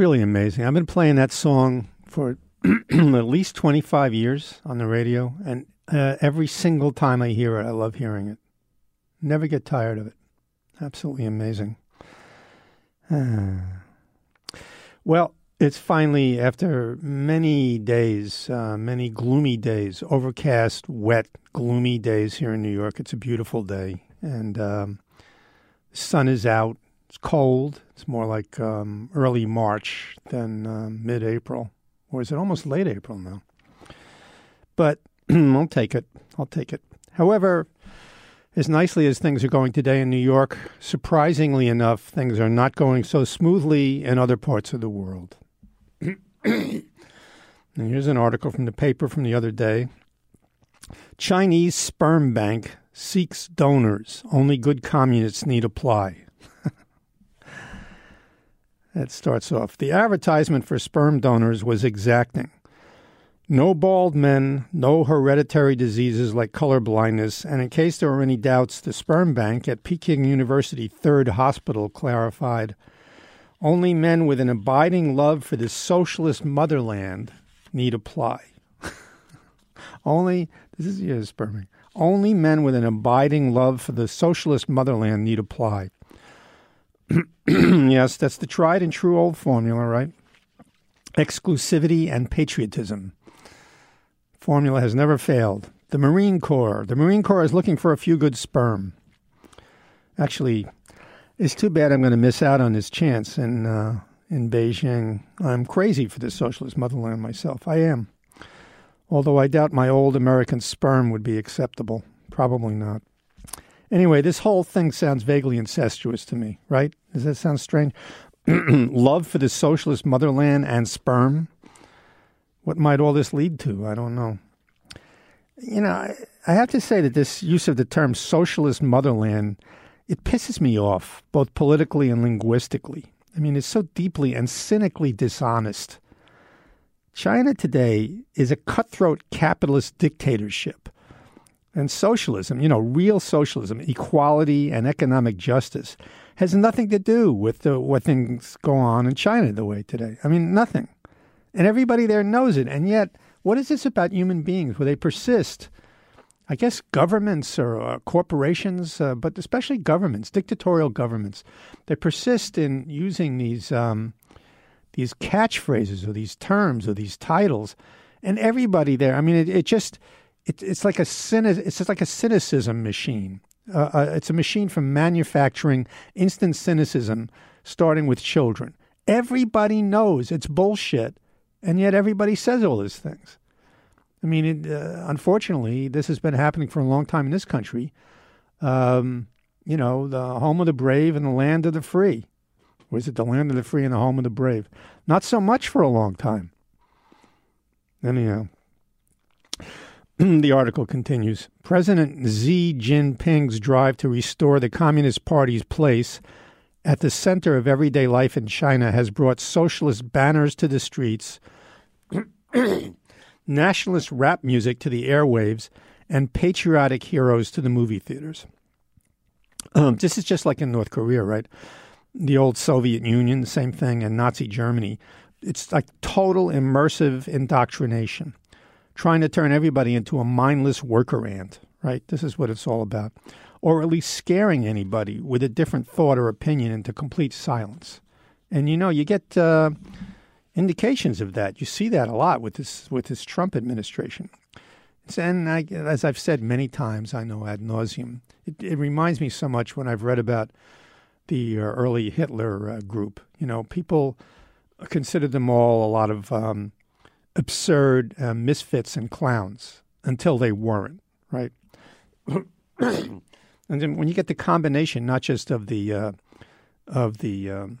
Really amazing. I've been playing that song for at least 25 years on the radio, and uh, every single time I hear it, I love hearing it. Never get tired of it. Absolutely amazing. well, it's finally, after many days, uh, many gloomy days, overcast, wet, gloomy days here in New York. It's a beautiful day, and um, sun is out. It's cold. It's more like um, early March than uh, mid April. Or is it almost late April now? But I'll take it. I'll take it. However, as nicely as things are going today in New York, surprisingly enough, things are not going so smoothly in other parts of the world. here's an article from the paper from the other day Chinese sperm bank seeks donors. Only good communists need apply. It starts off The advertisement for sperm donors was exacting. No bald men, no hereditary diseases like color blindness, and in case there were any doubts, the sperm bank at Peking University Third Hospital clarified only men with an abiding love for the socialist motherland need apply. only, this is your sperm bank. Only men with an abiding love for the socialist motherland need apply. yes, that's the tried and true old formula, right? Exclusivity and patriotism. Formula has never failed. The Marine Corps. The Marine Corps is looking for a few good sperm. Actually, it's too bad I'm going to miss out on this chance in uh, in Beijing. I'm crazy for the socialist motherland myself. I am. Although I doubt my old American sperm would be acceptable. Probably not. Anyway, this whole thing sounds vaguely incestuous to me, right? Does that sound strange? Love for the socialist motherland and sperm. What might all this lead to? I don't know. You know, I, I have to say that this use of the term socialist motherland, it pisses me off, both politically and linguistically. I mean, it's so deeply and cynically dishonest. China today is a cutthroat capitalist dictatorship. And socialism, you know, real socialism, equality and economic justice, has nothing to do with the, what things go on in China the way today. I mean, nothing. And everybody there knows it. And yet, what is this about human beings where they persist? I guess governments or uh, corporations, uh, but especially governments, dictatorial governments, they persist in using these um, these catchphrases or these terms or these titles, and everybody there. I mean, it, it just it, it's like a cynic, it's like a cynicism machine. Uh, uh, it's a machine for manufacturing instant cynicism, starting with children. Everybody knows it's bullshit, and yet everybody says all these things. I mean, it, uh, unfortunately, this has been happening for a long time in this country. Um, you know, the home of the brave and the land of the free. Or is it the land of the free and the home of the brave? Not so much for a long time. Anyhow, the article continues President Xi Jinping's drive to restore the Communist Party's place at the center of everyday life in China has brought socialist banners to the streets, nationalist rap music to the airwaves, and patriotic heroes to the movie theaters. Um, this is just like in North Korea, right? The old Soviet Union, the same thing, and Nazi Germany. It's like total immersive indoctrination trying to turn everybody into a mindless worker ant, right? This is what it's all about. Or at least scaring anybody with a different thought or opinion into complete silence. And you know, you get uh, indications of that. You see that a lot with this with this Trump administration. And I, as I've said many times, I know ad nauseum. It, it reminds me so much when I've read about the uh, early Hitler uh, group. You know, people considered them all a lot of um, absurd uh, misfits and clowns until they weren't, right? and then when you get the combination, not just of the uh, of the um,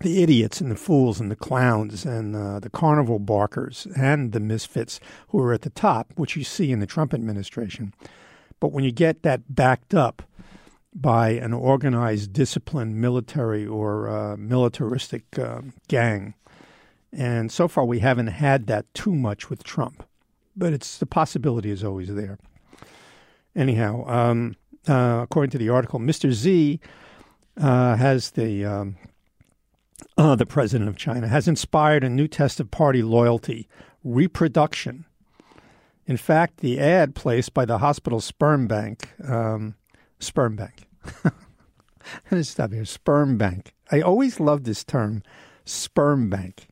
the idiots and the fools and the clowns and uh, the carnival barkers and the misfits who are at the top, which you see in the Trump administration, but when you get that backed up by an organized, disciplined military or uh, militaristic um, gang and so far, we haven't had that too much with Trump, but it's the possibility is always there. Anyhow, um, uh, according to the article, Mr. Xi uh, has the um, uh, the president of China has inspired a new test of party loyalty: reproduction. In fact, the ad placed by the hospital sperm bank, um, sperm bank. Stop here. Sperm bank. I always love this term, sperm bank.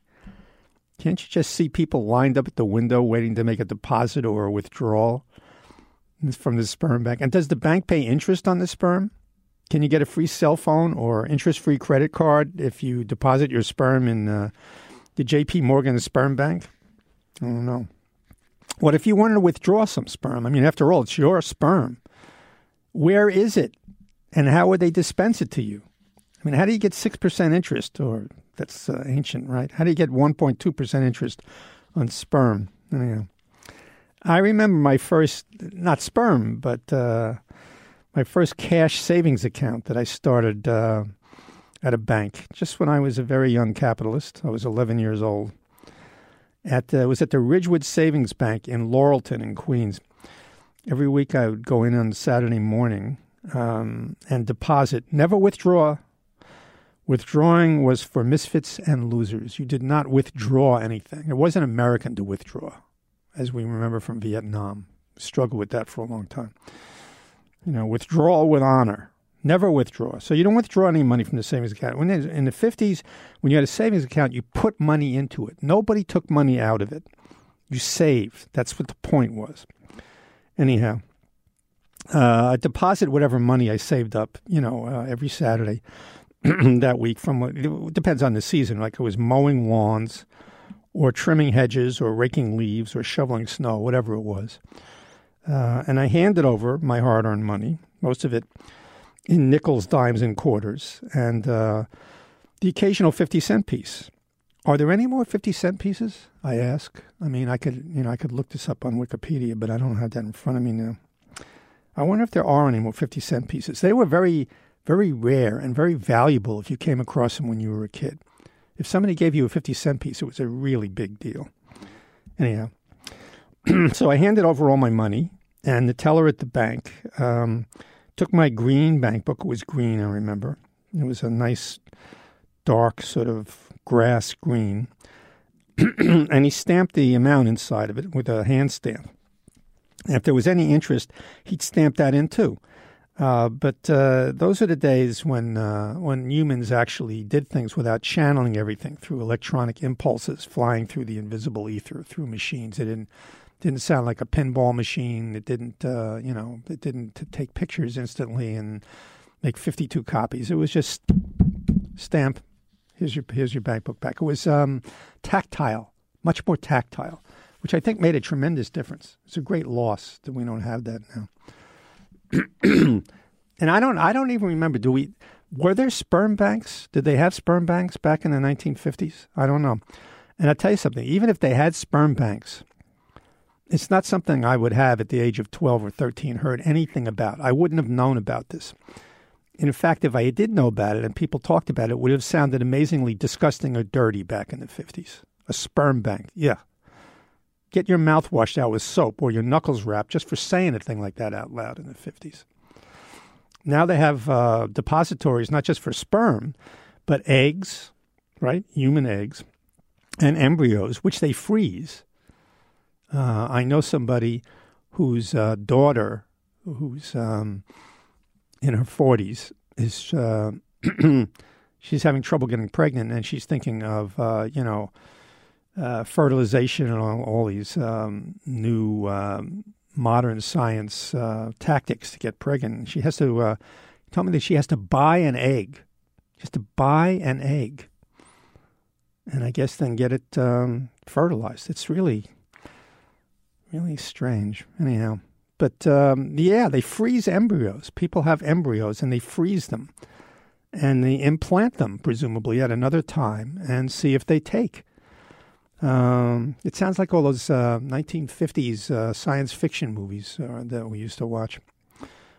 Can't you just see people lined up at the window waiting to make a deposit or a withdrawal from the sperm bank? And does the bank pay interest on the sperm? Can you get a free cell phone or interest free credit card if you deposit your sperm in uh, the JP Morgan sperm bank? I don't know. What if you wanted to withdraw some sperm? I mean, after all, it's your sperm. Where is it? And how would they dispense it to you? I mean, how do you get 6% interest or that's uh, ancient, right? How do you get 1.2% interest on sperm? Anyhow, I remember my first, not sperm, but uh, my first cash savings account that I started uh, at a bank just when I was a very young capitalist. I was 11 years old. At uh, was at the Ridgewood Savings Bank in Laurelton in Queens. Every week I would go in on Saturday morning um, and deposit, never withdraw Withdrawing was for misfits and losers. You did not withdraw anything. It wasn't American to withdraw, as we remember from Vietnam. Struggled with that for a long time. You know, withdrawal with honor. Never withdraw. So you don't withdraw any money from the savings account. When in the 50s, when you had a savings account, you put money into it. Nobody took money out of it. You saved. That's what the point was. Anyhow, uh, I deposit whatever money I saved up, you know, uh, every Saturday. that week from it depends on the season. Like it was mowing lawns, or trimming hedges, or raking leaves, or shoveling snow, whatever it was. Uh, and I handed over my hard-earned money, most of it in nickels, dimes, and quarters, and uh, the occasional 50 cent piece. Are there any more 50 cent pieces? I ask. I mean, I could, you know, I could look this up on Wikipedia, but I don't have that in front of me now. I wonder if there are any more 50 cent pieces. They were very, very rare and very valuable if you came across them when you were a kid. If somebody gave you a 50 cent piece, it was a really big deal. Anyhow, so I handed over all my money, and the teller at the bank um, took my green bank book. It was green, I remember. It was a nice, dark, sort of grass green. and he stamped the amount inside of it with a hand stamp. And if there was any interest, he'd stamp that in too. Uh, but uh, those are the days when uh, when humans actually did things without channeling everything through electronic impulses flying through the invisible ether through machines. It didn't didn't sound like a pinball machine. It didn't uh, you know it didn't take pictures instantly and make fifty two copies. It was just stamp. Here's your here's your bank book back. It was um, tactile, much more tactile, which I think made a tremendous difference. It's a great loss that we don't have that now. and I don't I don't even remember. Do we were there sperm banks? Did they have sperm banks back in the 1950s? I don't know. And I'll tell you something. Even if they had sperm banks, it's not something I would have at the age of 12 or 13 heard anything about. I wouldn't have known about this. In fact, if I did know about it and people talked about it, it would have sounded amazingly disgusting or dirty back in the 50s. A sperm bank, yeah. Get your mouth washed out with soap or your knuckles rapped just for saying a thing like that out loud in the 50s. Now they have uh, depositories not just for sperm, but eggs, right? Human eggs and embryos, which they freeze. Uh, I know somebody whose uh, daughter, who's um, in her 40s, is uh, she's having trouble getting pregnant, and she's thinking of uh, you know uh, fertilization and all, all these um, new um, modern science uh, tactics to get pregnant. She has to uh, tell me that she has to buy an egg, just to buy an egg, and I guess then get it um, fertilized. It's really, really strange. Anyhow, but um, yeah, they freeze embryos. People have embryos and they freeze them, and they implant them presumably at another time and see if they take. Um, it sounds like all those uh, 1950s uh, science fiction movies uh, that we used to watch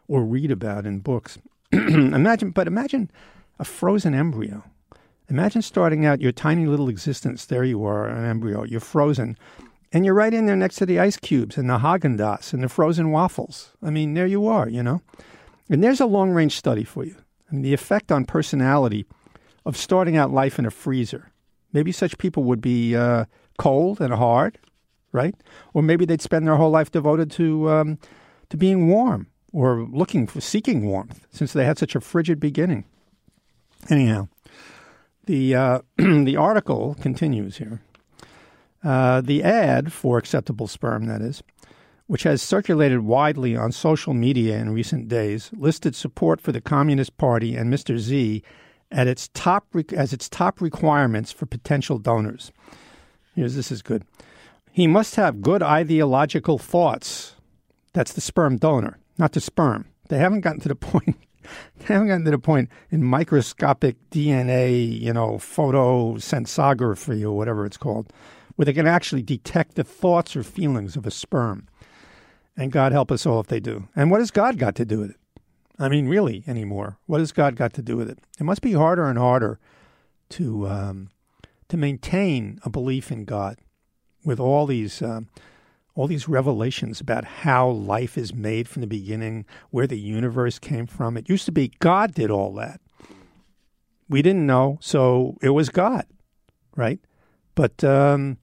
or read about in books. imagine, but imagine a frozen embryo. Imagine starting out your tiny little existence. There you are, an embryo. You're frozen, and you're right in there next to the ice cubes and the Haagen Dazs and the frozen waffles. I mean, there you are. You know, and there's a long range study for you. I mean, the effect on personality of starting out life in a freezer Maybe such people would be uh, cold and hard, right? Or maybe they'd spend their whole life devoted to um, to being warm or looking for seeking warmth, since they had such a frigid beginning. Anyhow, the uh, the article continues here. Uh, the ad for acceptable sperm, that is, which has circulated widely on social media in recent days, listed support for the Communist Party and Mr. Xi at its top as its top requirements for potential donors. Here's this is good. He must have good ideological thoughts. That's the sperm donor, not the sperm. They haven't gotten to the point. They haven't gotten to the point in microscopic DNA, you know, photosensography or whatever it's called, where they can actually detect the thoughts or feelings of a sperm. And God help us all if they do. And what has God got to do with it? I mean, really, anymore. What has God got to do with it? It must be harder and harder to um, to maintain a belief in God with all these um, all these revelations about how life is made from the beginning, where the universe came from. It used to be God did all that. We didn't know, so it was God, right? But um,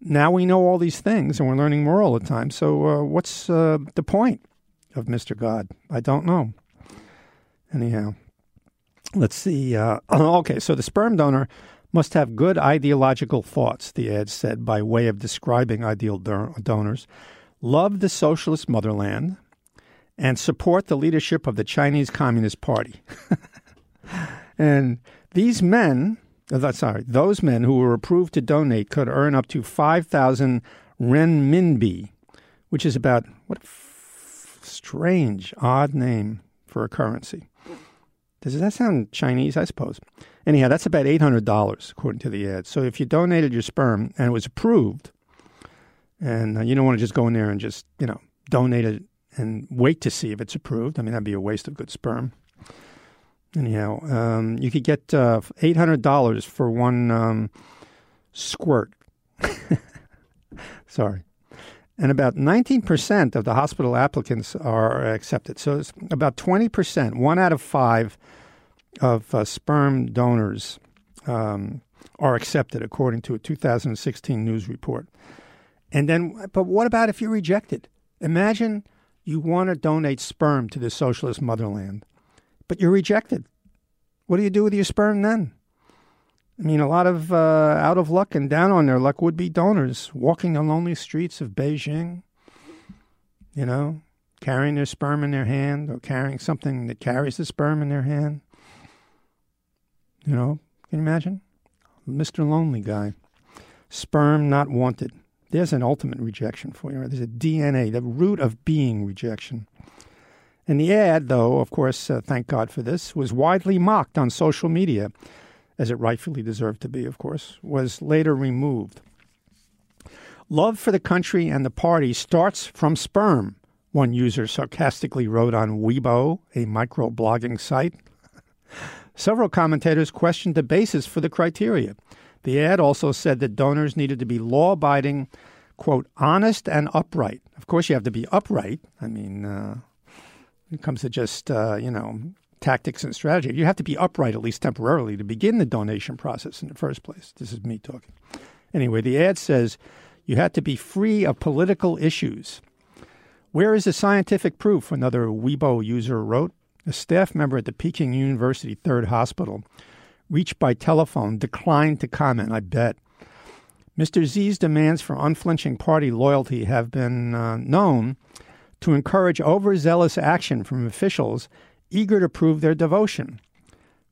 now we know all these things, and we're learning more all the time. So, uh, what's uh, the point of Mister God? I don't know. Anyhow, let's see. Uh, okay, so the sperm donor must have good ideological thoughts, the ad said, by way of describing ideal donors, love the socialist motherland, and support the leadership of the Chinese Communist Party. and these men, uh, sorry, those men who were approved to donate could earn up to 5,000 renminbi, which is about, what a f- strange, odd name, for a currency. Does that sound Chinese? I suppose. Anyhow, that's about $800 according to the ad. So if you donated your sperm and it was approved, and uh, you don't want to just go in there and just, you know, donate it and wait to see if it's approved. I mean, that'd be a waste of good sperm. Anyhow, um, you could get uh, $800 for one um, squirt. Sorry. And about 19% of the hospital applicants are accepted. So it's about 20%, one out of five of uh, sperm donors um, are accepted, according to a 2016 news report. And then, but what about if you're rejected? Imagine you want to donate sperm to the socialist motherland, but you're rejected. What do you do with your sperm then? I mean, a lot of uh, out of luck and down on their luck would be donors walking the lonely streets of Beijing, you know, carrying their sperm in their hand or carrying something that carries the sperm in their hand. You know, can you imagine? Mr. Lonely Guy. Sperm not wanted. There's an ultimate rejection for you. There's a DNA, the root of being rejection. And the ad, though, of course, uh, thank God for this, was widely mocked on social media, as it rightfully deserved to be, of course, was later removed. Love for the country and the party starts from sperm, one user sarcastically wrote on Weibo, a microblogging site. Several commentators questioned the basis for the criteria. The ad also said that donors needed to be law abiding, quote, honest and upright. Of course, you have to be upright. I mean, uh, it comes to just, uh, you know, tactics and strategy. You have to be upright, at least temporarily, to begin the donation process in the first place. This is me talking. Anyway, the ad says you had to be free of political issues. Where is the scientific proof? Another Weibo user wrote. A staff member at the Peking University Third Hospital, reached by telephone, declined to comment, I bet. Mr. Xi's demands for unflinching party loyalty have been uh, known to encourage overzealous action from officials eager to prove their devotion.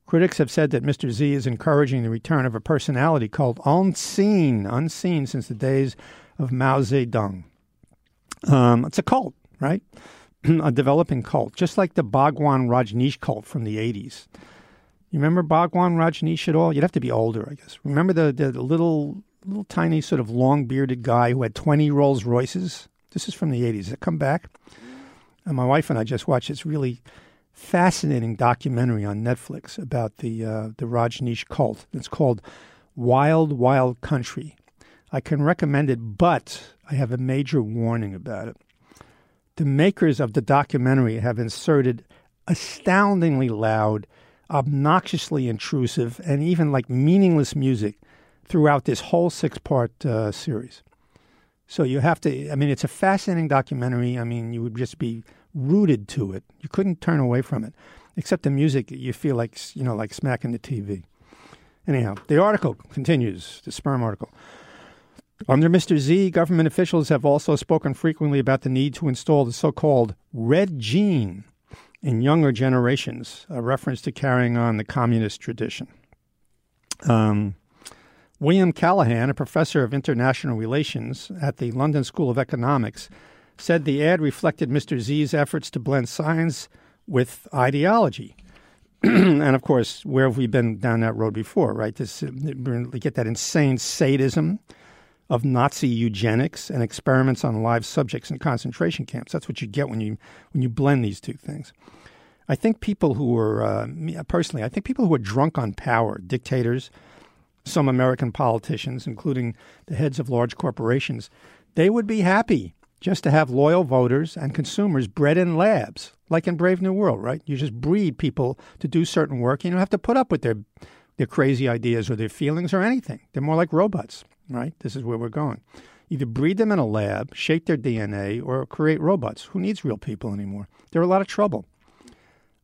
Critics have said that Mr. Xi is encouraging the return of a personality called unseen, unseen since the days of Mao Zedong. Um, it's a cult, right? a developing cult, just like the Bhagwan Rajneesh cult from the 80s. You remember Bhagwan Rajneesh at all? You'd have to be older, I guess. Remember the, the, the little, little tiny, sort of long bearded guy who had 20 Rolls Royces? This is from the 80s. Does it come back? And my wife and I just watched this really fascinating documentary on Netflix about the, uh, the Rajneesh cult. It's called Wild, Wild Country. I can recommend it, but I have a major warning about it the makers of the documentary have inserted astoundingly loud, obnoxiously intrusive, and even like meaningless music throughout this whole six part uh, series. So you have to, I mean, it's a fascinating documentary. I mean, you would just be rooted to it. You couldn't turn away from it, except the music, you feel like, you know, like smacking the TV. Anyhow, the article continues, the sperm article. Under Mr. Xi, government officials have also spoken frequently about the need to install the so called red gene in younger generations, a reference to carrying on the communist tradition. Um, William Callahan, a professor of international relations at the London School of Economics, said the ad reflected Mr. Xi's efforts to blend science with ideology. and of course, where have we been down that road before, right? This, we get that insane sadism of Nazi eugenics and experiments on live subjects in concentration camps. That's what you get when you when you blend these two things. I think people who are uh, personally, I think people who are drunk on power, dictators, some American politicians, including the heads of large corporations, they would be happy just to have loyal voters and consumers bred in labs, like in Brave New World, right? You just breed people to do certain work. You don't have to put up with their their crazy ideas or their feelings or anything. They're more like robots right? This is where we're going. Either breed them in a lab, shape their DNA, or create robots. Who needs real people anymore? They're a lot of trouble.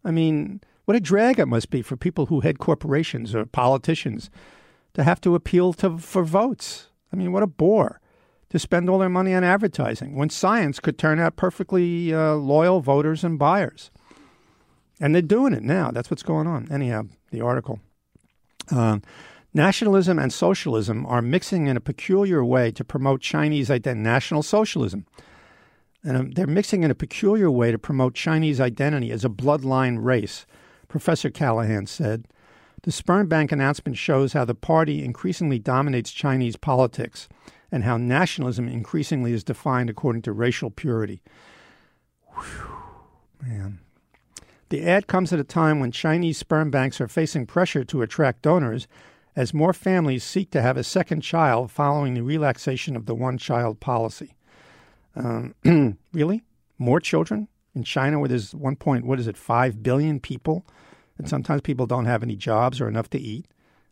I mean, what a drag it must be for people who head corporations or politicians to have to appeal to for votes. I mean, what a bore to spend all their money on advertising when science could turn out perfectly uh, loyal voters and buyers. And they're doing it now. That's what's going on. Anyhow, the article. Uh, Nationalism and socialism are mixing in a peculiar way to promote Chinese identity, national socialism. And um, they're mixing in a peculiar way to promote Chinese identity as a bloodline race, Professor Callahan said. The sperm bank announcement shows how the party increasingly dominates Chinese politics and how nationalism increasingly is defined according to racial purity. Whew, man. The ad comes at a time when Chinese sperm banks are facing pressure to attract donors as more families seek to have a second child following the relaxation of the one child policy. Um, really? More children in China, where there's one point, what is it, 5 billion people? And sometimes people don't have any jobs or enough to eat.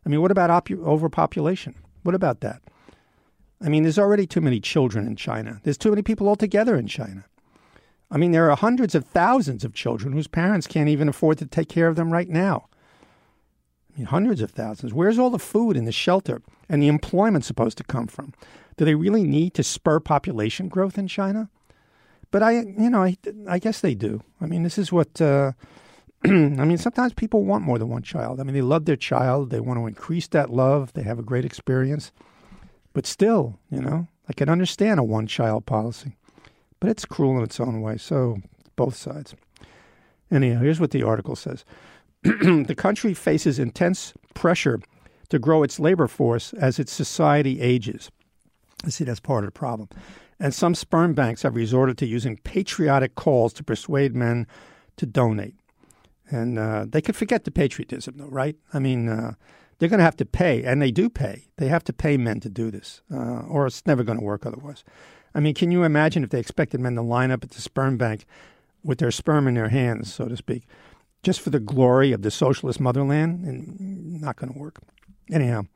I mean, what about op- overpopulation? What about that? I mean, there's already too many children in China. There's too many people altogether in China. I mean, there are hundreds of thousands of children whose parents can't even afford to take care of them right now. I mean, hundreds of thousands. Where's all the food and the shelter and the employment supposed to come from? Do they really need to spur population growth in China? But I, you know, I, I guess they do. I mean, this is what. Uh, I mean, sometimes people want more than one child. I mean, they love their child. They want to increase that love. They have a great experience. But still, you know, I can understand a one child policy but it's cruel in its own way. So, both sides. Anyhow, here's what the article says The country faces intense pressure to grow its labor force as its society ages. I see that's part of the problem. And some sperm banks have resorted to using patriotic calls to persuade men to donate. And uh, they could forget the patriotism, though, right? I mean, uh, they're going to have to pay, and they do pay. They have to pay men to do this, uh, or it's never going to work otherwise. I mean, can you imagine if they expected men to line up at the sperm bank with their sperm in their hands, so to speak, just for the glory of the socialist motherland? And not going to work. Anyhow,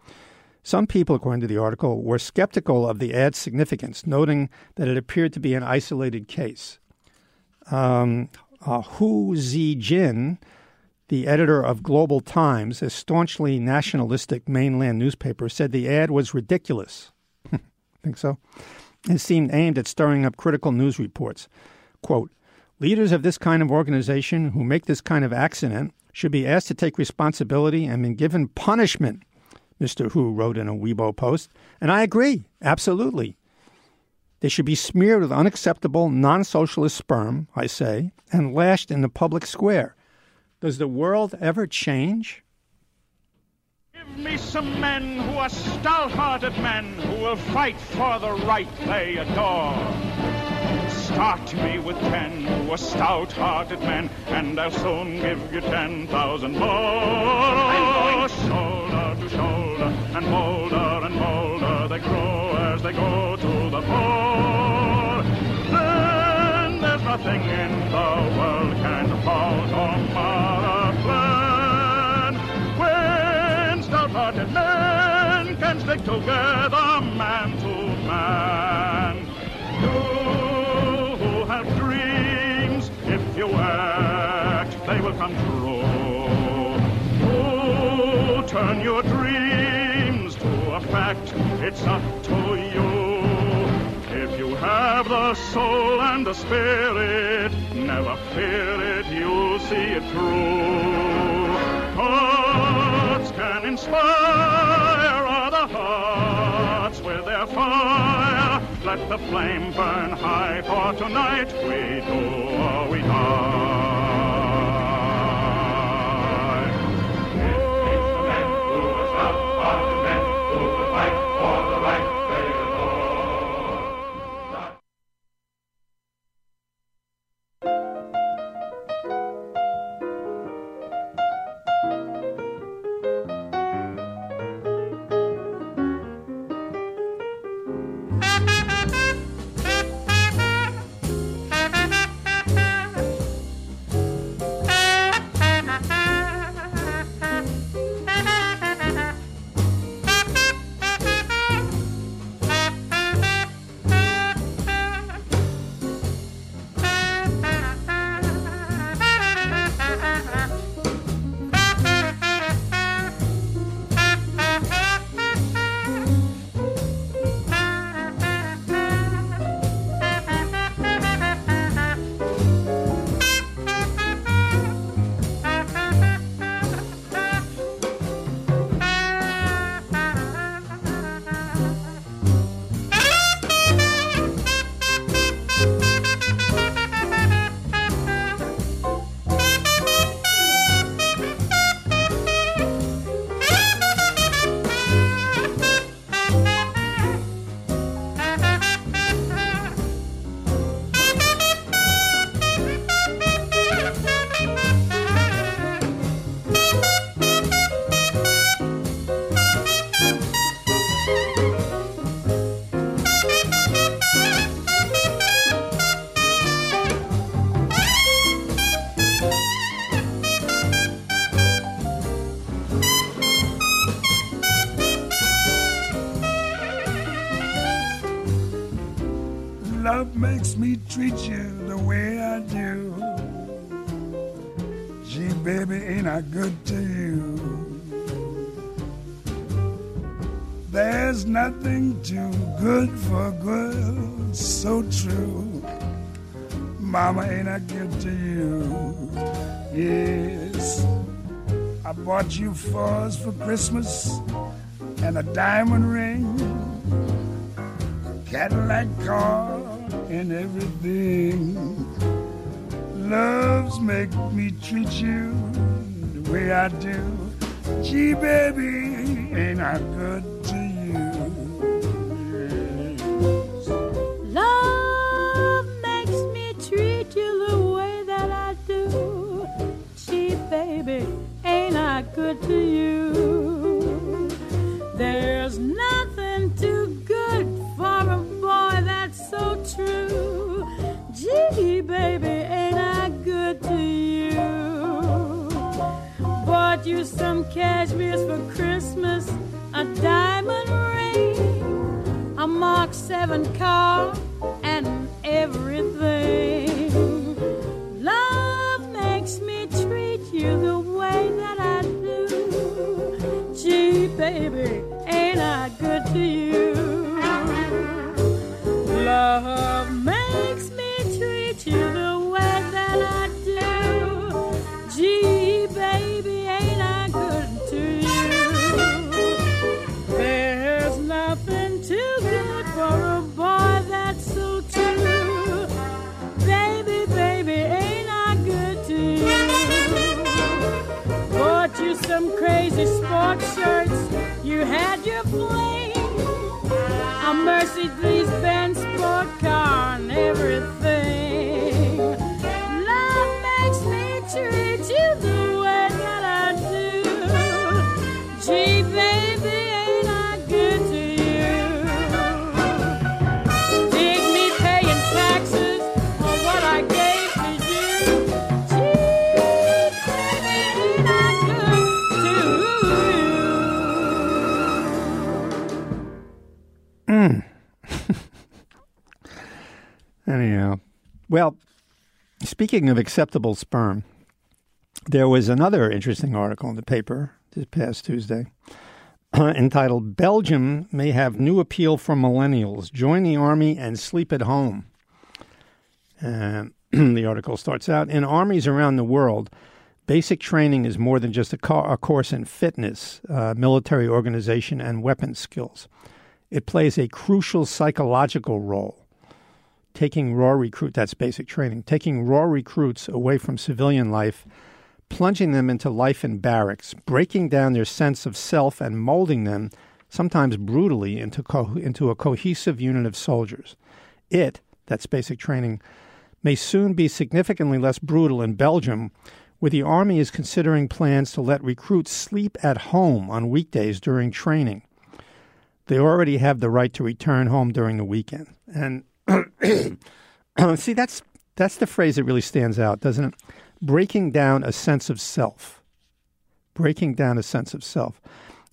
some people, according to the article, were skeptical of the ad's significance, noting that it appeared to be an isolated case. Um, uh, Hu Xijin, the editor of Global Times, a staunchly nationalistic mainland newspaper, said the ad was ridiculous. Think so? It seemed aimed at stirring up critical news reports. Quote, Leaders of this kind of organization who make this kind of accident should be asked to take responsibility and be given punishment, Mr. Hu wrote in a Weibo post. And I agree, absolutely. They should be smeared with unacceptable, non socialist sperm, I say, and lashed in the public square. Does the world ever change? Give me some men who are stout-hearted men who will fight for the right they adore. Start me with ten who are stout-hearted men, and I'll soon give you ten thousand more. Shoulder to shoulder, and bolder and bolder they grow as they go together, man to man. You who have dreams, if you act, they will come true. You turn your dreams to a fact, it's up to you. If you have the soul and the spirit, never fear it, you'll see it through. Hearts can inspire hearts with their fire. Let the flame burn high, for tonight we do or we die. Ain't I good to you? Yes. I bought you furs for Christmas and a diamond ring, Cadillac car, and everything. Loves make me treat you the way I do. Gee, baby, ain't I good good to you? There's nothing too good for a boy that's so true. Gee, baby, ain't I good to you? Bought you some cashmere's for Christmas, a diamond ring, a Mark 7 car, Anyhow, well, speaking of acceptable sperm, there was another interesting article in the paper this past Tuesday entitled Belgium May Have New Appeal for Millennials. Join the Army and Sleep at Home. And the article starts out In armies around the world, basic training is more than just a, co- a course in fitness, uh, military organization, and weapons skills. It plays a crucial psychological role taking raw recruit that's basic training taking raw recruits away from civilian life plunging them into life in barracks breaking down their sense of self and molding them sometimes brutally into co- into a cohesive unit of soldiers. It that's basic training may soon be significantly less brutal in Belgium where the army is considering plans to let recruits sleep at home on weekdays during training. They already have the right to return home during the weekend. And See, that's that's the phrase that really stands out, doesn't it? Breaking down a sense of self. Breaking down a sense of self.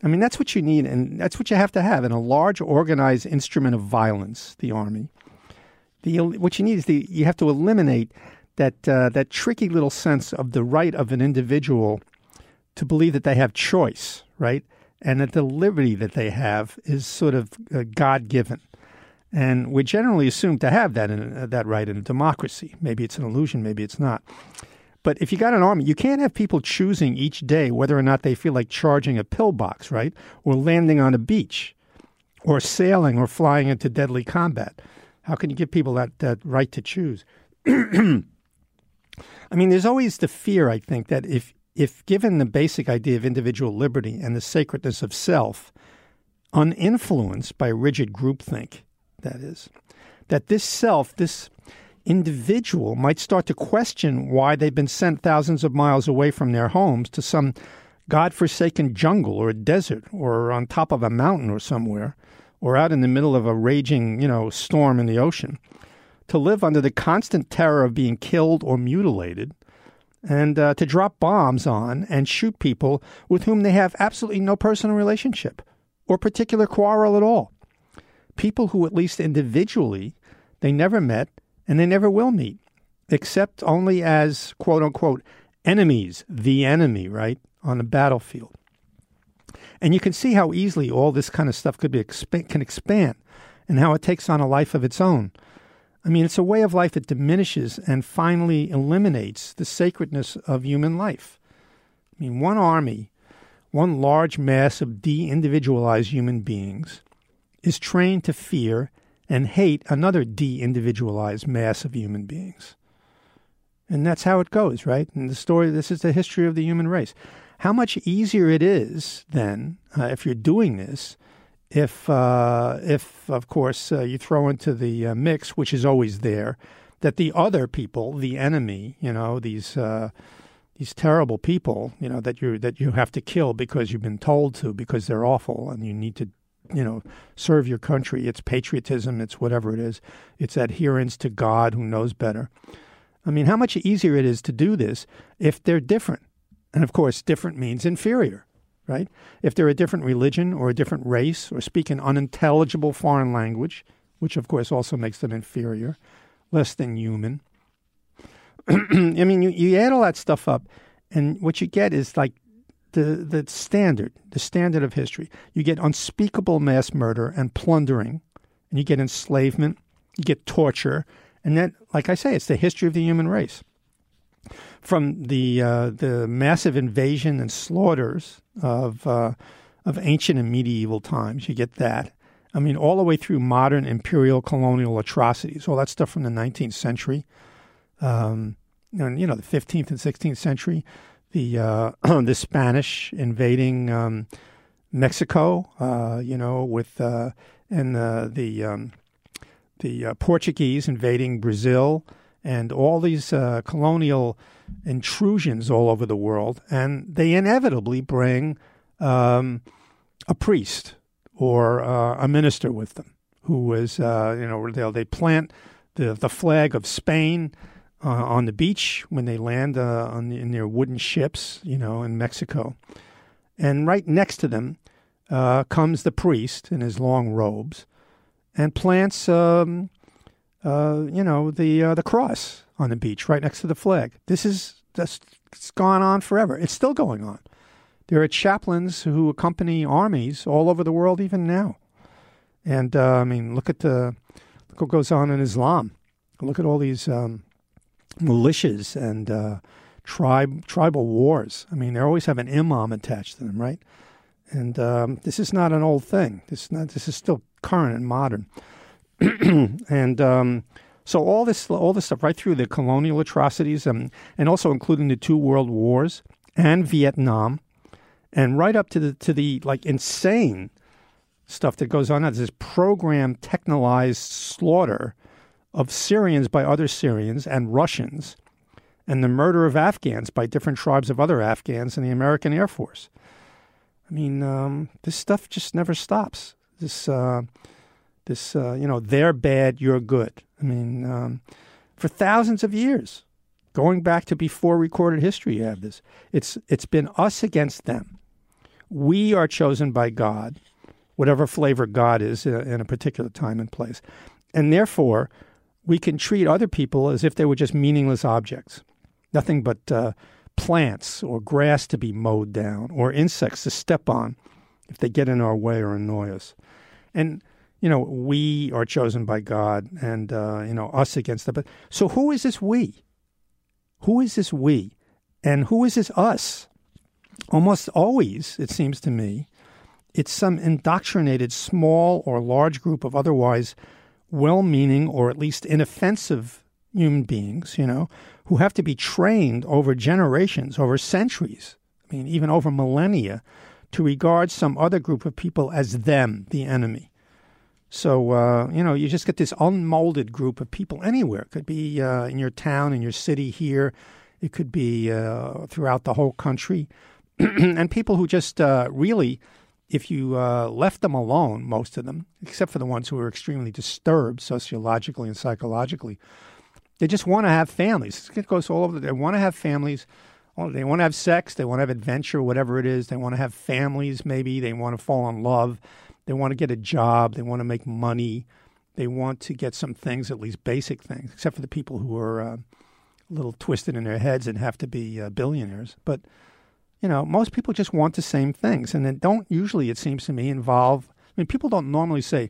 I mean, that's what you need, and that's what you have to have in a large, organized instrument of violence, the army. The what you need is the you have to eliminate that uh, that tricky little sense of the right of an individual to believe that they have choice, right, and that the liberty that they have is sort of uh, God given. And we're generally assumed to have that in, uh, that right in a democracy. Maybe it's an illusion, maybe it's not. But if you got an army, you can't have people choosing each day whether or not they feel like charging a pillbox, right? Or landing on a beach, or sailing or flying into deadly combat. How can you give people that, that right to choose? I mean, there's always the fear, I think, that if, if given the basic idea of individual liberty and the sacredness of self, uninfluenced by rigid groupthink, that is, that this self, this individual, might start to question why they've been sent thousands of miles away from their homes to some God-forsaken jungle or a desert or on top of a mountain or somewhere or out in the middle of a raging, you know, storm in the ocean to live under the constant terror of being killed or mutilated and uh, to drop bombs on and shoot people with whom they have absolutely no personal relationship or particular quarrel at all people who, at least individually, They never met, and they never will meet, except only as quote unquote enemies, the enemy, right, on the battlefield. And you can see how easily all this kind of stuff could be exp- can expand and how it takes on a life of its own. I mean, it's a way of life that diminishes and finally eliminates the sacredness of human life. I mean, one army, one large mass of de individualized human beings, is trained to fear and hate another de individualized mass of human beings. And that's how it goes, right? And the story, this is the history of the human race. How much easier it is then, uh, if you're doing this, if, uh, if of course, uh, you throw into the uh, mix, which is always there, that the other people, the enemy, you know, these uh, these terrible people, you know, that you that you have to kill because you've been told to, because they're awful, and you need to, you know, serve your country. It's patriotism. It's whatever it is. It's adherence to God, who knows better. I mean, how much easier it is to do this if they're different, and of course, different means inferior right? If they're a different religion or a different race or speak an unintelligible foreign language, which of course also makes them inferior, less than human. I mean, you, you add all that stuff up, and what you get is like the, the standard, the standard of history. You get unspeakable mass murder and plundering, and you get enslavement, you get torture, and then, like I say, it's the history of the human race from the uh, the massive invasion and slaughters of uh, of ancient and medieval times. You get that. I mean, all the way through modern imperial colonial atrocities, all that stuff from the 19th century, um, and you know the 15th and 16th century, the uh, the Spanish invading um, Mexico, uh, you know, with uh, and the um, the uh, Portuguese invading Brazil, and all these uh, colonial intrusions all over the world, and they inevitably bring um, a priest or uh, a minister with them who is, uh, you know, they they plant the the flag of Spain uh, on the beach when they land uh, on the, in their wooden ships, you know, in Mexico, and right next to them uh, comes the priest in his long robes and plants. Um, uh, you know, the uh, the cross on the beach right next to the flag. This is that's it's gone on forever. It's still going on. There are chaplains who accompany armies all over the world even now. And uh, I mean, look at the look what goes on in Islam. Look at all these um, militias and uh, tribe tribal wars. I mean, they always have an imam attached to them, right? And um, this is not an old thing. This is not, this is still current and modern. and um, so all this, all this stuff, right through the colonial atrocities, and and also including the two world wars and Vietnam, and right up to the to the like insane stuff that goes on. There's this programmed, technologized slaughter of Syrians by other Syrians and Russians, and the murder of Afghans by different tribes of other Afghans in the American Air Force. I mean, um, this stuff just never stops. This. Uh, this, uh, you know, they're bad, you're good. I mean, um, for thousands of years, going back to before recorded history, you have this. It's it's been us against them. We are chosen by God, whatever flavor God is in a particular time and place, and therefore we can treat other people as if they were just meaningless objects, nothing but uh, plants or grass to be mowed down or insects to step on if they get in our way or annoy us. And you know, we are chosen by God and, uh, you know, us against them. But so who is this we? Who is this we? And who is this us? Almost always, it seems to me, it's some indoctrinated small or large group of otherwise well meaning or at least inoffensive human beings, you know, who have to be trained over generations, over centuries, I mean, even over millennia, to regard some other group of people as them, the enemy. So, uh, you know, you just get this unmolded group of people anywhere. It could be uh, in your town, in your city here. It could be uh, throughout the whole country. and people who just uh, really, if you uh, left them alone, most of them, except for the ones who are extremely disturbed sociologically and psychologically, they just want to have families. It goes all over. They want to have families. They want to have sex. They want to have adventure, whatever it is. They want to have families, maybe. They want to fall in love they want to get a job. They want to make money. They want to get some things, at least basic things, except for the people who are uh, a little twisted in their heads and have to be uh, billionaires. But you know, most people just want the same things, and they don't usually, it seems to me, involve. I mean, people don't normally say,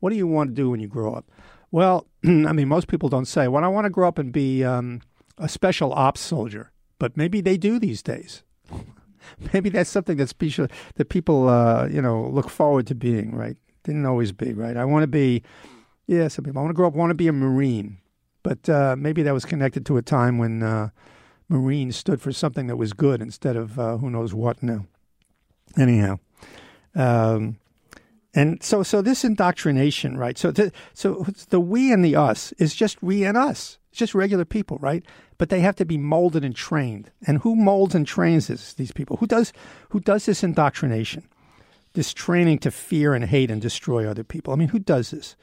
"What do you want to do when you grow up?" Well, I mean, most people don't say, "Well, I want to grow up and be um, a special ops soldier," but maybe they do these days. maybe that's something that's special that people, uh, you know, look forward to being. Right? Didn't always be right. I want to be, yeah, some people. I want to grow up. Want to be a marine, but uh, maybe that was connected to a time when. Uh, Marines stood for something that was good instead of uh, who knows what now. Anyhow, um, and so so this indoctrination, right? So the, so the we and the us is just we and us. It's just regular people, right? But they have to be molded and trained. And who molds and trains this, these people? Who does who does this indoctrination? This training to fear and hate and destroy other people. I mean, who does this?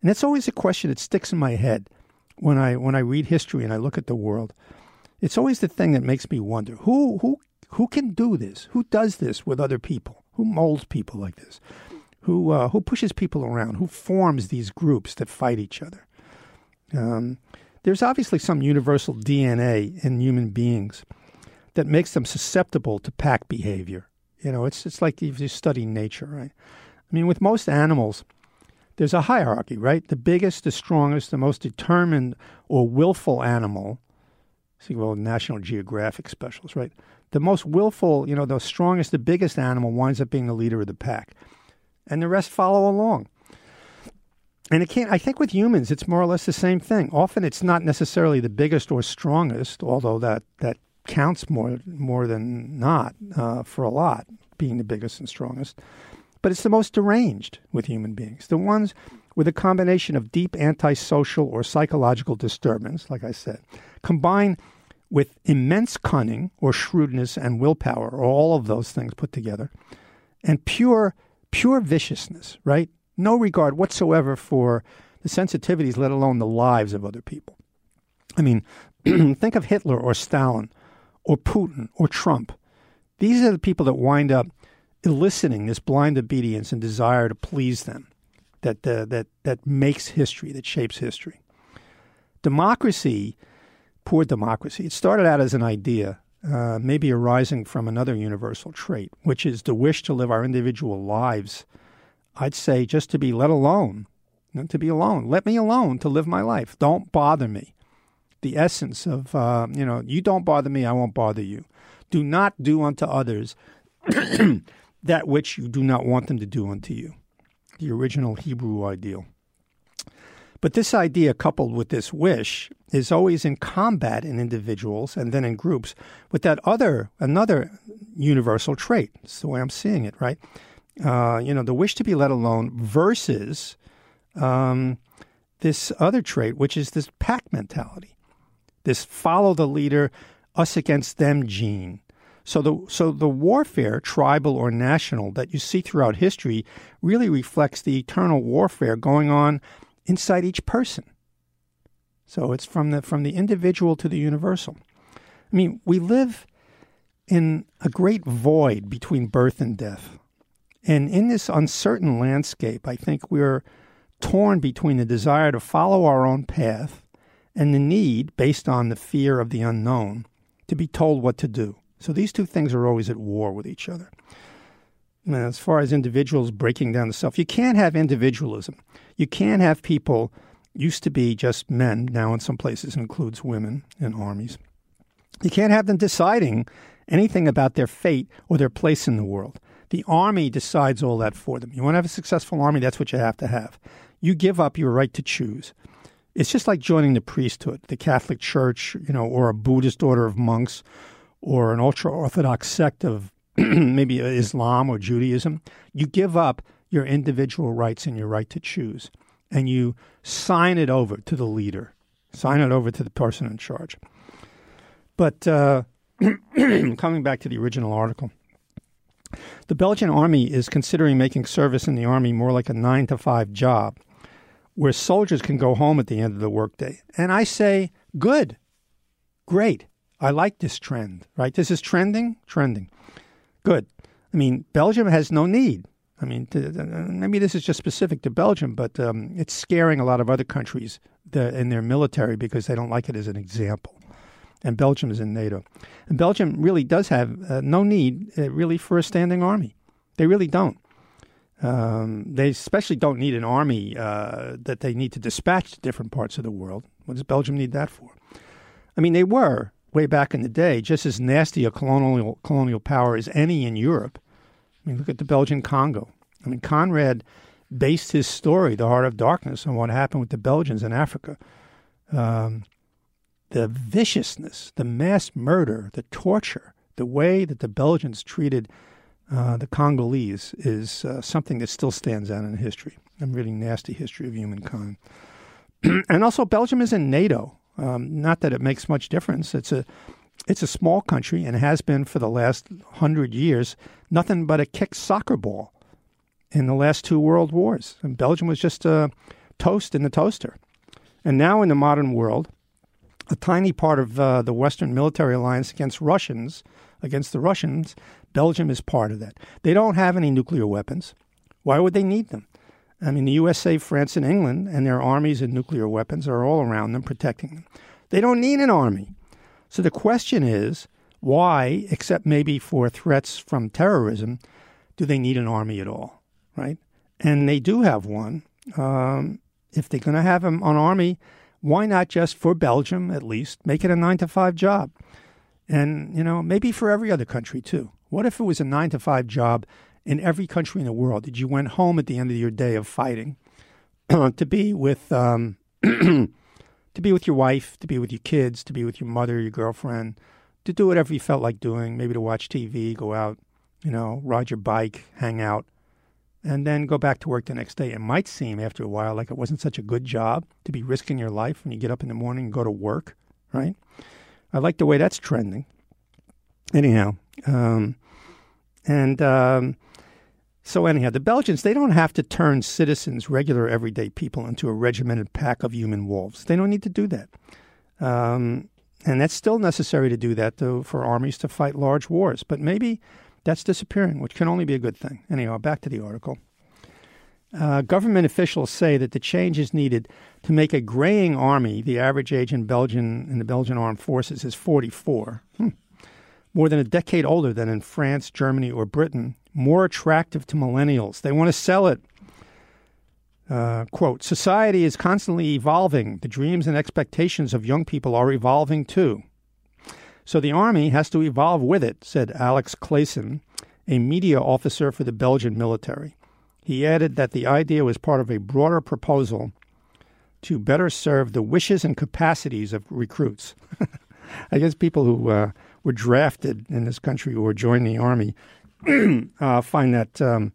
And it's always a question that sticks in my head when I when I read history and I look at the world. It's always the thing that makes me wonder who who who can do this? Who does this with other people? Who molds people like this? Who uh, who pushes people around? Who forms these groups that fight each other? Um, there's obviously some universal DNA in human beings that makes them susceptible to pack behavior. You know, it's it's like if you study nature, right? I mean, with most animals, there's a hierarchy, right? The biggest, the strongest, the most determined or willful animal think about National Geographic specials, right? The most willful, you know, the strongest, the biggest animal winds up being the leader of the pack, and the rest follow along. And it can't. I think with humans, it's more or less the same thing. Often, it's not necessarily the biggest or strongest, although that that counts more more than not uh, for a lot, being the biggest and strongest. But it's the most deranged with human beings, the ones with a combination of deep antisocial or psychological disturbance, like I said, combined with immense cunning or shrewdness and willpower, or all of those things put together, and pure, pure viciousness, right? No regard whatsoever for the sensitivities, let alone the lives of other people. I mean, think of Hitler or Stalin or Putin or Trump. These are the people that wind up eliciting this blind obedience and desire to please them that, uh, that, that makes history, that shapes history. Democracy poor democracy. It started out as an idea, uh, maybe arising from another universal trait, which is the wish to live our individual lives. I'd say just to be let alone, to be alone. Let me alone to live my life. Don't bother me. The essence of, uh, you know, you don't bother me, I won't bother you. Do not do unto others that which you do not want them to do unto you. The original Hebrew ideal. But this idea, coupled with this wish, is always in combat in individuals and then in groups with that other, another universal trait. It's the way I'm seeing it, right? Uh, you know, the wish to be let alone versus um, this other trait, which is this pack mentality, this follow the leader, us against them gene. So the so the warfare, tribal or national, that you see throughout history, really reflects the eternal warfare going on inside each person. So it's from the from the individual to the universal. I mean, we live in a great void between birth and death. And in this uncertain landscape, I think we're torn between the desire to follow our own path and the need, based on the fear of the unknown, to be told what to do. So these two things are always at war with each other. And as far as individuals breaking down the self, you can't have individualism you can't have people used to be just men, now in some places includes women in armies. You can't have them deciding anything about their fate or their place in the world. The army decides all that for them. You want to have a successful army, that's what you have to have. You give up your right to choose. It's just like joining the priesthood, the Catholic Church, you know, or a Buddhist order of monks, or an ultra orthodox sect of maybe Islam or Judaism. You give up your individual rights and your right to choose. And you sign it over to the leader, sign it over to the person in charge. But uh, coming back to the original article, the Belgian army is considering making service in the army more like a nine to five job, where soldiers can go home at the end of the workday. And I say, good, great. I like this trend, right? This is trending, trending. Good. I mean, Belgium has no need I mean, to, maybe this is just specific to Belgium, but um, it's scaring a lot of other countries in their military because they don't like it as an example. And Belgium is in NATO. And Belgium really does have uh, no need, uh, really, for a standing army. They really don't. Um, they especially don't need an army uh, that they need to dispatch to different parts of the world. What does Belgium need that for? I mean, they were way back in the day just as nasty a colonial colonial power as any in Europe. I mean, look at the Belgian Congo. I mean, Conrad based his story, The Heart of Darkness, on what happened with the Belgians in Africa. Um, the viciousness, the mass murder, the torture, the way that the Belgians treated uh, the Congolese is uh, something that still stands out in history, a really nasty history of humankind. and also, Belgium is in NATO. Um, not that it makes much difference. It's a it's a small country and has been for the last hundred years nothing but a kick soccer ball in the last two world wars. And Belgium was just a toast in the toaster. And now in the modern world, a tiny part of uh, the Western military alliance against Russians, against the Russians, Belgium is part of that. They don't have any nuclear weapons. Why would they need them? I mean, the USA, France, and England and their armies and nuclear weapons are all around them protecting them. They don't need an army. So the question is why, except maybe for threats from terrorism, do they need an army at all? Right? And they do have one. Um, if they're going to have an army, why not just for Belgium at least make it a nine to five job? And, you know, maybe for every other country too. What if it was a nine to five job in every country in the world that you went home at the end of your day of fighting to be with um, to be with your wife, to be with your kids, to be with your mother, your girlfriend, to do whatever you felt like doing, maybe to watch TV, go out, you know, ride your bike, hang out, and then go back to work the next day. It might seem after a while like it wasn't such a good job to be risking your life when you get up in the morning and go to work, right? I like the way that's trending. Anyhow, um, and um, so, anyhow, the Belgians, they don't have to turn citizens, regular everyday people, into a regimented pack of human wolves. They don't need to do that. Um, and that's still necessary to do that, though, for armies to fight large wars. But maybe that's disappearing, which can only be a good thing. Anyhow, back to the article. Uh, government officials say that the change is needed to make a graying army. The average age in Belgian in the Belgian armed forces is 44. Hmm more than a decade older than in France, Germany, or Britain, more attractive to millennials. They want to sell it. Uh, quote, society is constantly evolving. The dreams and expectations of young people are evolving too. So the army has to evolve with it, said Alex Clayson, a media officer for the Belgian military. He added that the idea was part of a broader proposal to better serve the wishes and capacities of recruits. I guess people who uh, were drafted in this country or joined the army uh, find that um,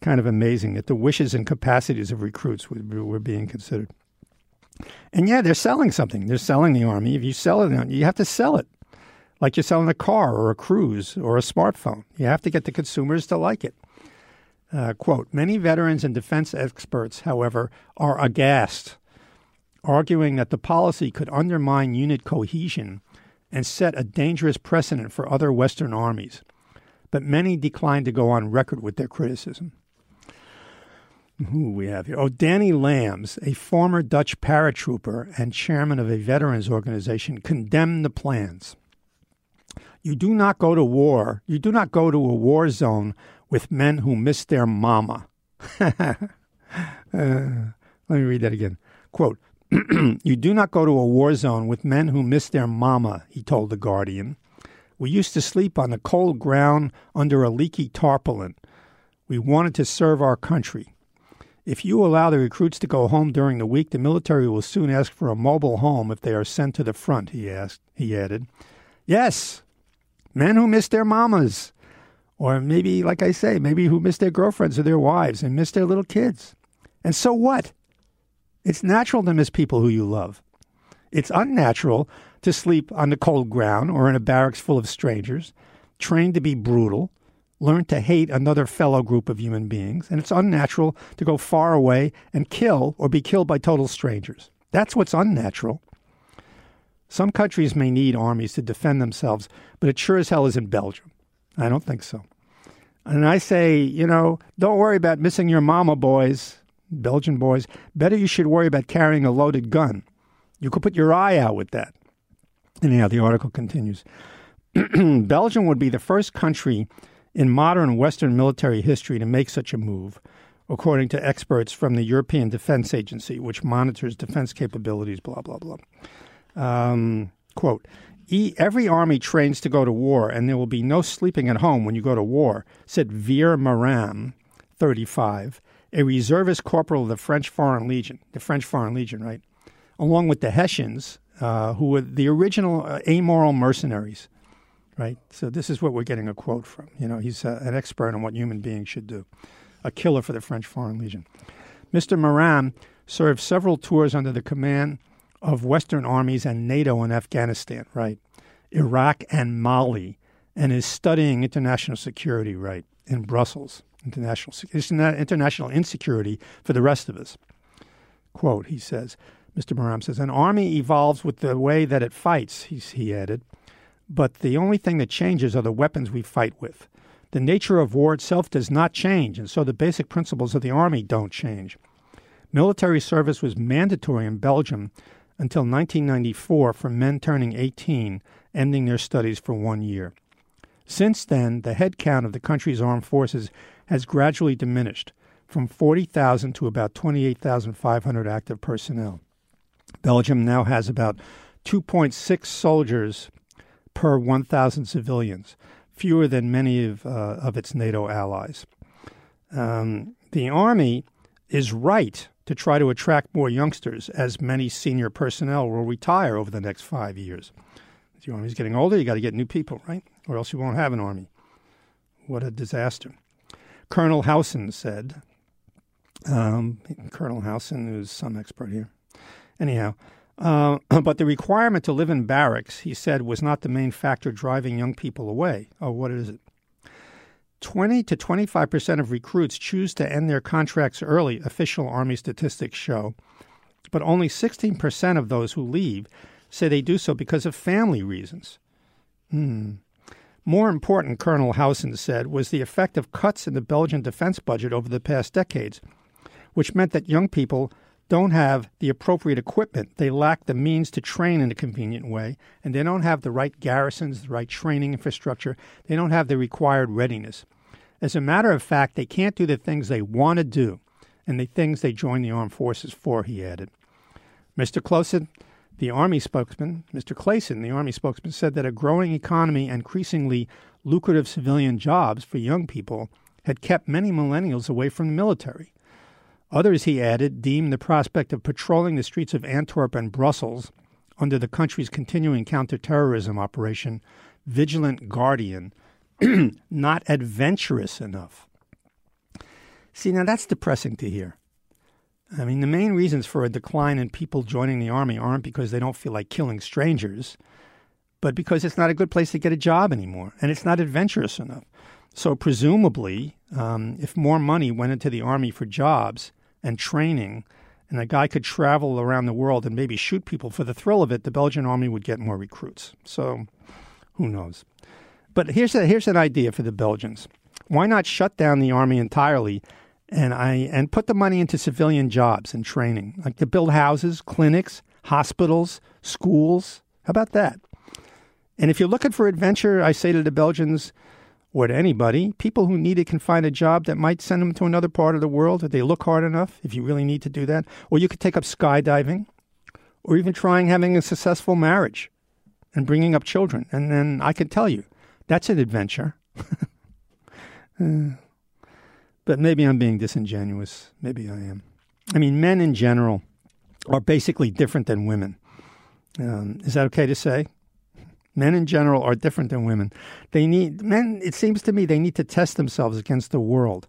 kind of amazing that the wishes and capacities of recruits were, were being considered. And yeah, they're selling something. They're selling the army. If you sell it, you have to sell it, like you're selling a car or a cruise or a smartphone. You have to get the consumers to like it. Uh, quote Many veterans and defense experts, however, are aghast, arguing that the policy could undermine unit cohesion and set a dangerous precedent for other Western armies, but many declined to go on record with their criticism. Who we have here? Oh, Danny Lambs, a former Dutch paratrooper and chairman of a veterans organization, condemned the plans. You do not go to war. You do not go to a war zone with men who miss their mama. uh, let me read that again. Quote you do not go to a war zone with men who miss their mama, he told The Guardian. We used to sleep on the cold ground under a leaky tarpaulin. We wanted to serve our country. If you allow the recruits to go home during the week, the military will soon ask for a mobile home if they are sent to the front, he asked. He added. Yes, men who miss their mamas. Or maybe, like I say, maybe who miss their girlfriends or their wives and miss their little kids. And so what? It's natural to miss people who you love. It's unnatural to sleep on the cold ground or in a barracks full of strangers, trained to be brutal, learn to hate another fellow group of human beings, and it's unnatural to go far away and kill or be killed by total strangers. That's what's unnatural. Some countries may need armies to defend themselves, but it sure as hell isn't Belgium. I don't think so. And I say, you know, don't worry about missing your mama, boys, Belgian boys. Better you should worry about carrying a loaded gun. You could put your eye out with that. Anyhow, the article continues. Belgium would be the first country in modern Western military history to make such a move, according to experts from the European Defense Agency, which monitors defense capabilities, blah, blah, blah. Um, quote, e- every army trains to go to war, and there will be no sleeping at home when you go to war, said Veer Maram, 35, a reservist corporal of the French Foreign Legion, the French Foreign Legion, right? Along with the Hessians, uh, who were the original uh, amoral mercenaries, right? So this is what we're getting a quote from. You know, he's uh, an expert on what human beings should do, a killer for the French Foreign Legion. Mr. Maram served several tours under the command of Western armies and NATO in Afghanistan, right? Iraq and Mali, and is studying international security, right, in Brussels. International, international insecurity for the rest of us. Quote, he says, Mr. Maram says, an army evolves with the way that it fights, he, he added, but the only thing that changes are the weapons we fight with. The nature of war itself does not change, and so the basic principles of the army don't change. Military service was mandatory in Belgium until 1994 for men turning 18, ending their studies for one year. Since then, the head count of the country's armed forces has gradually diminished from 40,000 to about 28,500 active personnel. Belgium now has about 2.6 soldiers per 1,000 civilians, fewer than many of, uh, of its NATO allies. Um, the Army is right to try to attract more youngsters, as many senior personnel will retire over the next five years. The Army's getting older, you got to get new people, right? Or else you won't have an Army. What a disaster. Colonel Howson said, um, Colonel Howson, who's some expert here. Anyhow, uh, but the requirement to live in barracks, he said, was not the main factor driving young people away. Oh, what is it? 20 to 25 percent of recruits choose to end their contracts early, official Army statistics show. But only 16 percent of those who leave say they do so because of family reasons. Hmm. More important, Colonel Howson said, was the effect of cuts in the Belgian defense budget over the past decades, which meant that young people don't have the appropriate equipment. They lack the means to train in a convenient way, and they don't have the right garrisons, the right training infrastructure. They don't have the required readiness. As a matter of fact, they can't do the things they want to do and the things they join the armed forces for, he added. Mr. Clausen, the Army spokesman, Mr. Clayson, the Army spokesman, said that a growing economy and increasingly lucrative civilian jobs for young people had kept many millennials away from the military. Others, he added, deemed the prospect of patrolling the streets of Antwerp and Brussels under the country's continuing counterterrorism operation, Vigilant Guardian, not adventurous enough. See, now that's depressing to hear. I mean, the main reasons for a decline in people joining the Army aren't because they don't feel like killing strangers, but because it's not a good place to get a job anymore and it's not adventurous enough. So, presumably, um, if more money went into the Army for jobs, and training, and a guy could travel around the world and maybe shoot people for the thrill of it, the Belgian army would get more recruits. So who knows? But here's a, here's an idea for the Belgians. Why not shut down the army entirely and I and put the money into civilian jobs and training, like to build houses, clinics, hospitals, schools. How about that? And if you're looking for adventure, I say to the Belgians, to anybody, people who need it can find a job that might send them to another part of the world if they look hard enough, if you really need to do that. Or you could take up skydiving, or even trying having a successful marriage and bringing up children. And then I can tell you, that's an adventure. uh, but maybe I'm being disingenuous. Maybe I am. I mean, men in general are basically different than women. Um, is that okay to say? Men in general are different than women. They need men. It seems to me they need to test themselves against the world.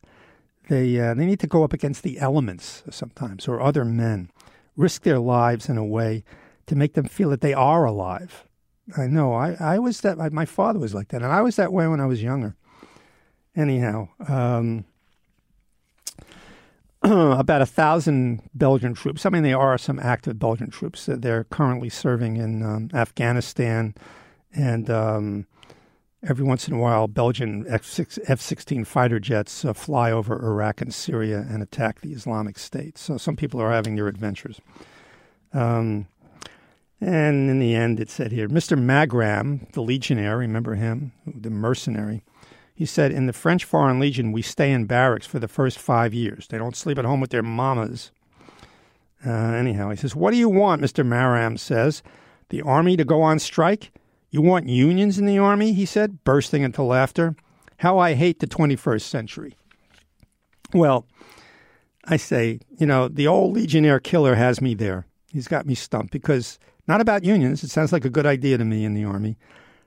They uh, they need to go up against the elements sometimes or other men, risk their lives in a way to make them feel that they are alive. I know. I, I was that. My father was like that, and I was that way when I was younger. Anyhow, um, about a thousand Belgian troops. I mean, there are some active Belgian troops. They're currently serving in um, Afghanistan, and um, every once in a while, Belgian F 16 fighter jets uh, fly over Iraq and Syria and attack the Islamic State. So some people are having their adventures. Um, and in the end, it said here Mr. Magram, the legionnaire, remember him, the mercenary, he said, In the French Foreign Legion, we stay in barracks for the first five years. They don't sleep at home with their mamas. Uh, anyhow, he says, What do you want? Mr. Maram says. The army to go on strike? You want unions in the army? He said, bursting into laughter. How I hate the 21st century. Well, I say, you know, the old Legionnaire killer has me there. He's got me stumped because not about unions. It sounds like a good idea to me in the Army.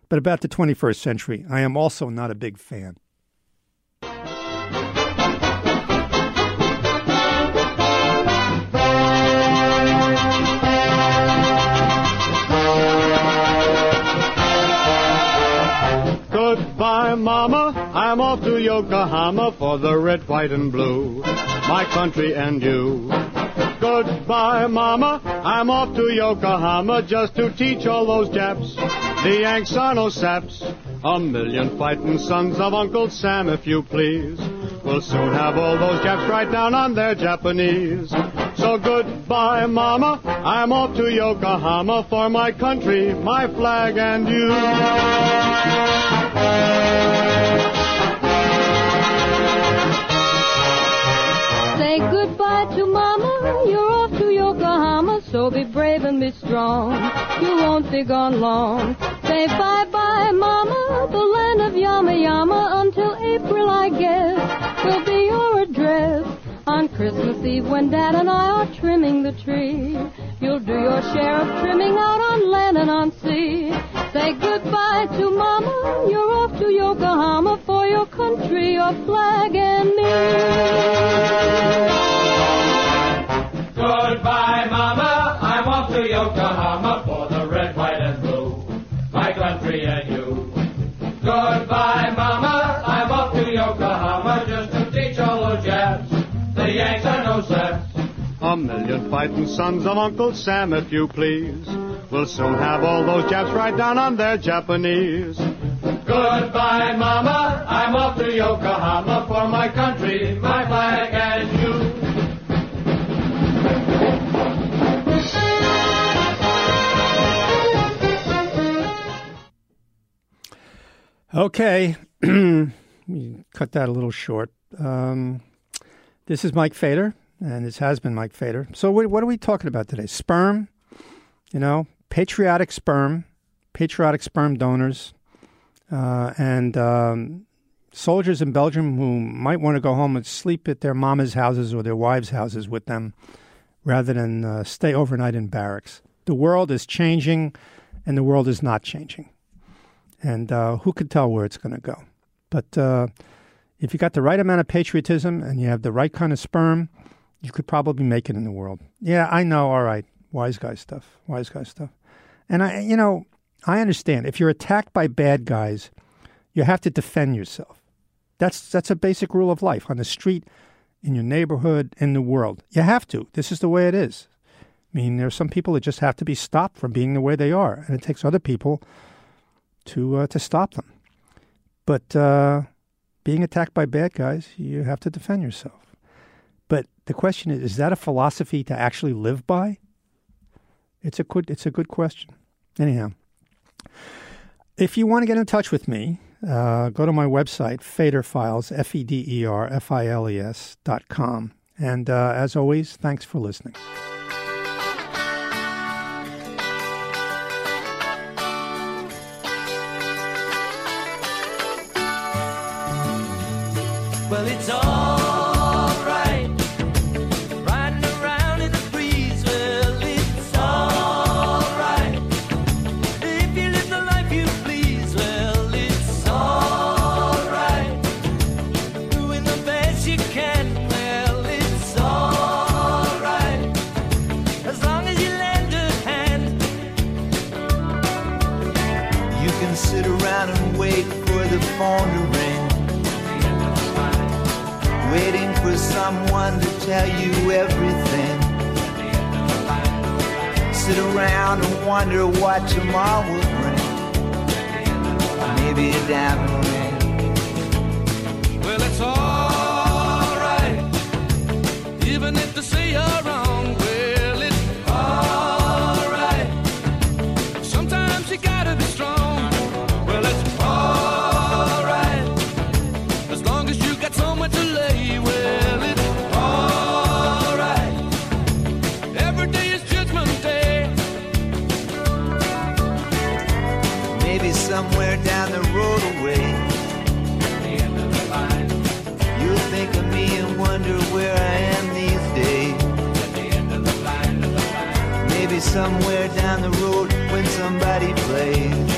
But about the 21st century, I am also not a big fan. I'm off to Yokohama for the red, white, and blue. My country and you. Goodbye, Mama. I'm off to Yokohama just to teach all those Japs the Yanks are saps. A million fighting sons of Uncle Sam, if you please. We'll soon have all those Japs right down on their Japanese. So goodbye, Mama. I'm off to Yokohama for my country, my flag, and you. Goodbye to Mama, you're off to Yokohama, so be brave and be strong. You won't be gone long. Say bye-bye, Mama, the land of Yama Yama, until April, I guess, will be your address. On Christmas Eve, when Dad and I are trimming the tree, you'll do your share of trimming out on land and on sea. Say goodbye to Mama, you're off to Yokohama for your country, your flag, and me. Goodbye, Mama. I'm off to Yokohama for the red, white, and blue. My country and you. Goodbye, Mama. I'm off to Yokohama just to teach all those Japs. The Yanks are no saps. A million fighting sons of Uncle Sam, if you please. We'll soon have all those Japs right down on their Japanese. Goodbye, Mama. I'm off to Yokohama for my country, my flag, and you. Okay, cut that a little short. Um, this is Mike Feder, and this has been Mike Feder. So, what, what are we talking about today? Sperm, you know, patriotic sperm, patriotic sperm donors, uh, and um, soldiers in Belgium who might want to go home and sleep at their mama's houses or their wives' houses with them rather than uh, stay overnight in barracks. The world is changing, and the world is not changing and uh, who could tell where it's going to go? But uh, if you got the right amount of patriotism and you have the right kind of sperm, you could probably make it in the world. Yeah, I know. All right, wise guy stuff. Wise guy stuff. And I, you know, I understand. If you're attacked by bad guys, you have to defend yourself. That's that's a basic rule of life on the street, in your neighborhood, in the world. You have to. This is the way it is. I mean, there are some people that just have to be stopped from being the way they are, and it takes other people to uh, to stop them. But uh, being attacked by bad guys, you have to defend yourself. But the question is: Is that a philosophy to actually live by? It's a good it's a good question. Anyhow, if you want to get in touch with me, uh, go to my website, Feder Files, F E D E R F I L E S dot com. And uh, as always, thanks for listening. Someone to tell you everything. Sit around and wonder what tomorrow will bring. maybe a diamond somewhere down the road when somebody plays